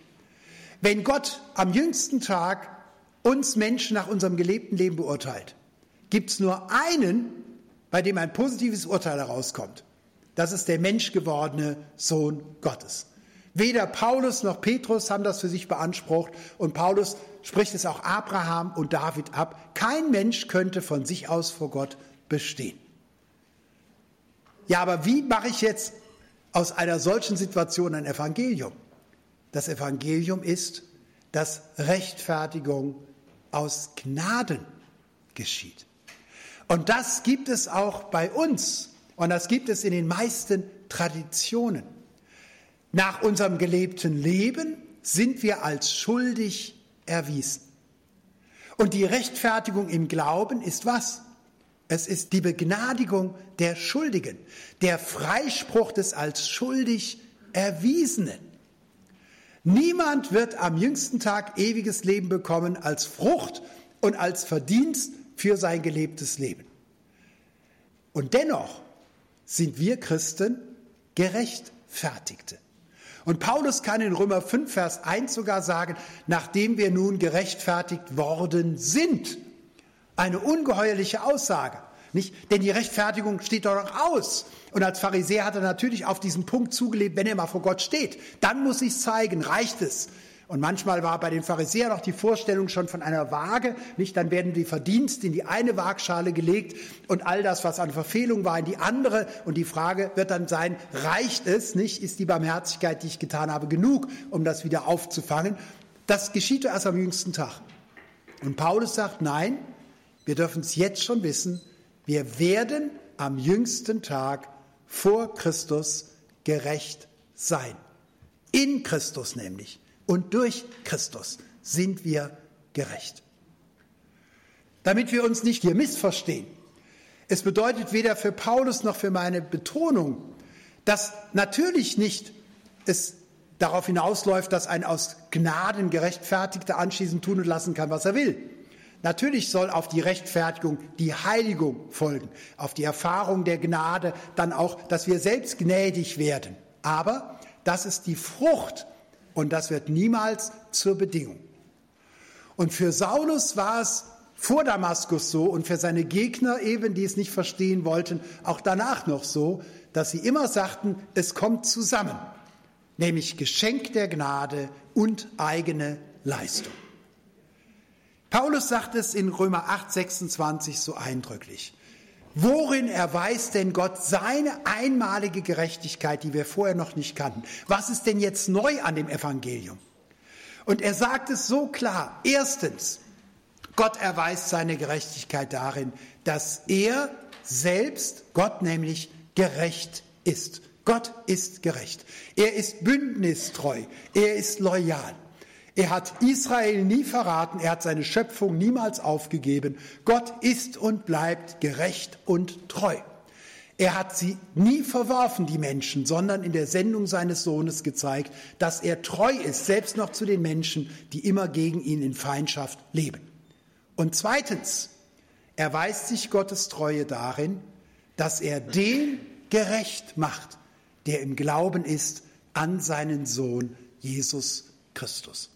Wenn Gott am jüngsten Tag uns Menschen nach unserem gelebten Leben beurteilt, gibt's nur einen, bei dem ein positives Urteil herauskommt. Das ist der menschgewordene Sohn Gottes. Weder Paulus noch Petrus haben das für sich beansprucht und Paulus spricht es auch Abraham und David ab. Kein Mensch könnte von sich aus vor Gott bestehen. Ja, aber wie mache ich jetzt aus einer solchen Situation ein Evangelium? Das Evangelium ist, dass Rechtfertigung aus Gnaden geschieht. Und das gibt es auch bei uns und das gibt es in den meisten Traditionen. Nach unserem gelebten Leben sind wir als schuldig erwiesen. Und die Rechtfertigung im Glauben ist was? Es ist die Begnadigung der Schuldigen, der Freispruch des als schuldig Erwiesenen. Niemand wird am jüngsten Tag ewiges Leben bekommen als Frucht und als Verdienst für sein gelebtes Leben. Und dennoch sind wir Christen Gerechtfertigte. Und Paulus kann in Römer 5, Vers 1 sogar sagen, nachdem wir nun gerechtfertigt worden sind. Eine ungeheuerliche Aussage. Nicht? Denn die Rechtfertigung steht doch noch aus. Und als Pharisäer hat er natürlich auf diesen Punkt zugelebt, wenn er mal vor Gott steht. Dann muss ich zeigen, reicht es. Und manchmal war bei den Pharisäern auch die Vorstellung schon von einer Waage, nicht? Dann werden die Verdienste in die eine Waagschale gelegt und all das, was an Verfehlung war, in die andere. Und die Frage wird dann sein, reicht es, nicht? Ist die Barmherzigkeit, die ich getan habe, genug, um das wieder aufzufangen? Das geschieht erst am jüngsten Tag. Und Paulus sagt, nein, wir dürfen es jetzt schon wissen, wir werden am jüngsten Tag vor Christus gerecht sein. In Christus nämlich und durch Christus sind wir gerecht. Damit wir uns nicht hier missverstehen, es bedeutet weder für Paulus noch für meine Betonung, dass natürlich nicht es darauf hinausläuft, dass ein aus Gnaden gerechtfertigter anschließend tun und lassen kann, was er will. Natürlich soll auf die Rechtfertigung die Heiligung folgen, auf die Erfahrung der Gnade dann auch, dass wir selbst gnädig werden. Aber das ist die Frucht und das wird niemals zur Bedingung. Und für Saulus war es vor Damaskus so und für seine Gegner eben, die es nicht verstehen wollten, auch danach noch so, dass sie immer sagten, es kommt zusammen, nämlich Geschenk der Gnade und eigene Leistung. Paulus sagt es in Römer 8, 26 so eindrücklich. Worin erweist denn Gott seine einmalige Gerechtigkeit, die wir vorher noch nicht kannten? Was ist denn jetzt neu an dem Evangelium? Und er sagt es so klar. Erstens, Gott erweist seine Gerechtigkeit darin, dass er selbst, Gott nämlich, gerecht ist. Gott ist gerecht. Er ist bündnistreu. Er ist loyal. Er hat Israel nie verraten, er hat seine Schöpfung niemals aufgegeben. Gott ist und bleibt gerecht und treu. Er hat sie nie verworfen, die Menschen, sondern in der Sendung seines Sohnes gezeigt, dass er treu ist, selbst noch zu den Menschen, die immer gegen ihn in Feindschaft leben. Und zweitens erweist sich Gottes Treue darin, dass er den gerecht macht, der im Glauben ist an seinen Sohn Jesus Christus.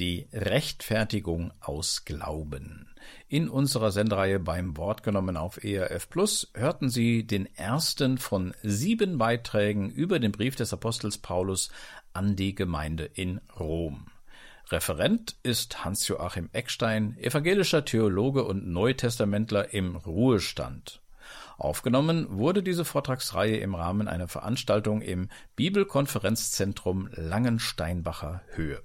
Die Rechtfertigung aus Glauben. In unserer Sendereihe beim Wort genommen auf ERF Plus hörten Sie den ersten von sieben Beiträgen über den Brief des Apostels Paulus an die Gemeinde in Rom. Referent ist Hans-Joachim Eckstein, evangelischer Theologe und Neutestamentler im Ruhestand. Aufgenommen wurde diese Vortragsreihe im Rahmen einer Veranstaltung im Bibelkonferenzzentrum Langensteinbacher Höhe.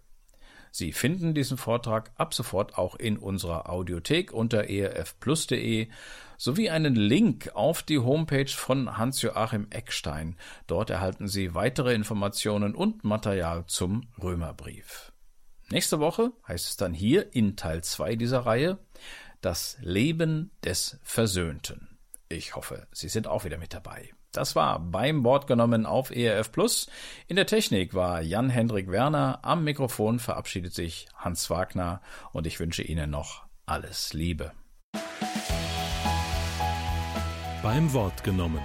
Sie finden diesen Vortrag ab sofort auch in unserer Audiothek unter erfplus.de sowie einen Link auf die Homepage von Hans-Joachim Eckstein. Dort erhalten Sie weitere Informationen und Material zum Römerbrief. Nächste Woche heißt es dann hier in Teil 2 dieser Reihe Das Leben des Versöhnten. Ich hoffe, Sie sind auch wieder mit dabei. Das war beim Wort genommen auf ERF Plus. In der Technik war Jan-Hendrik Werner. Am Mikrofon verabschiedet sich Hans Wagner und ich wünsche Ihnen noch alles Liebe. Beim Wort genommen.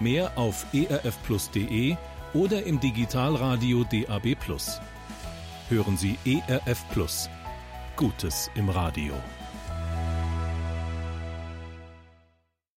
Mehr auf erfplus.de oder im Digitalradio DAB+. Hören Sie ERF Plus. Gutes im Radio.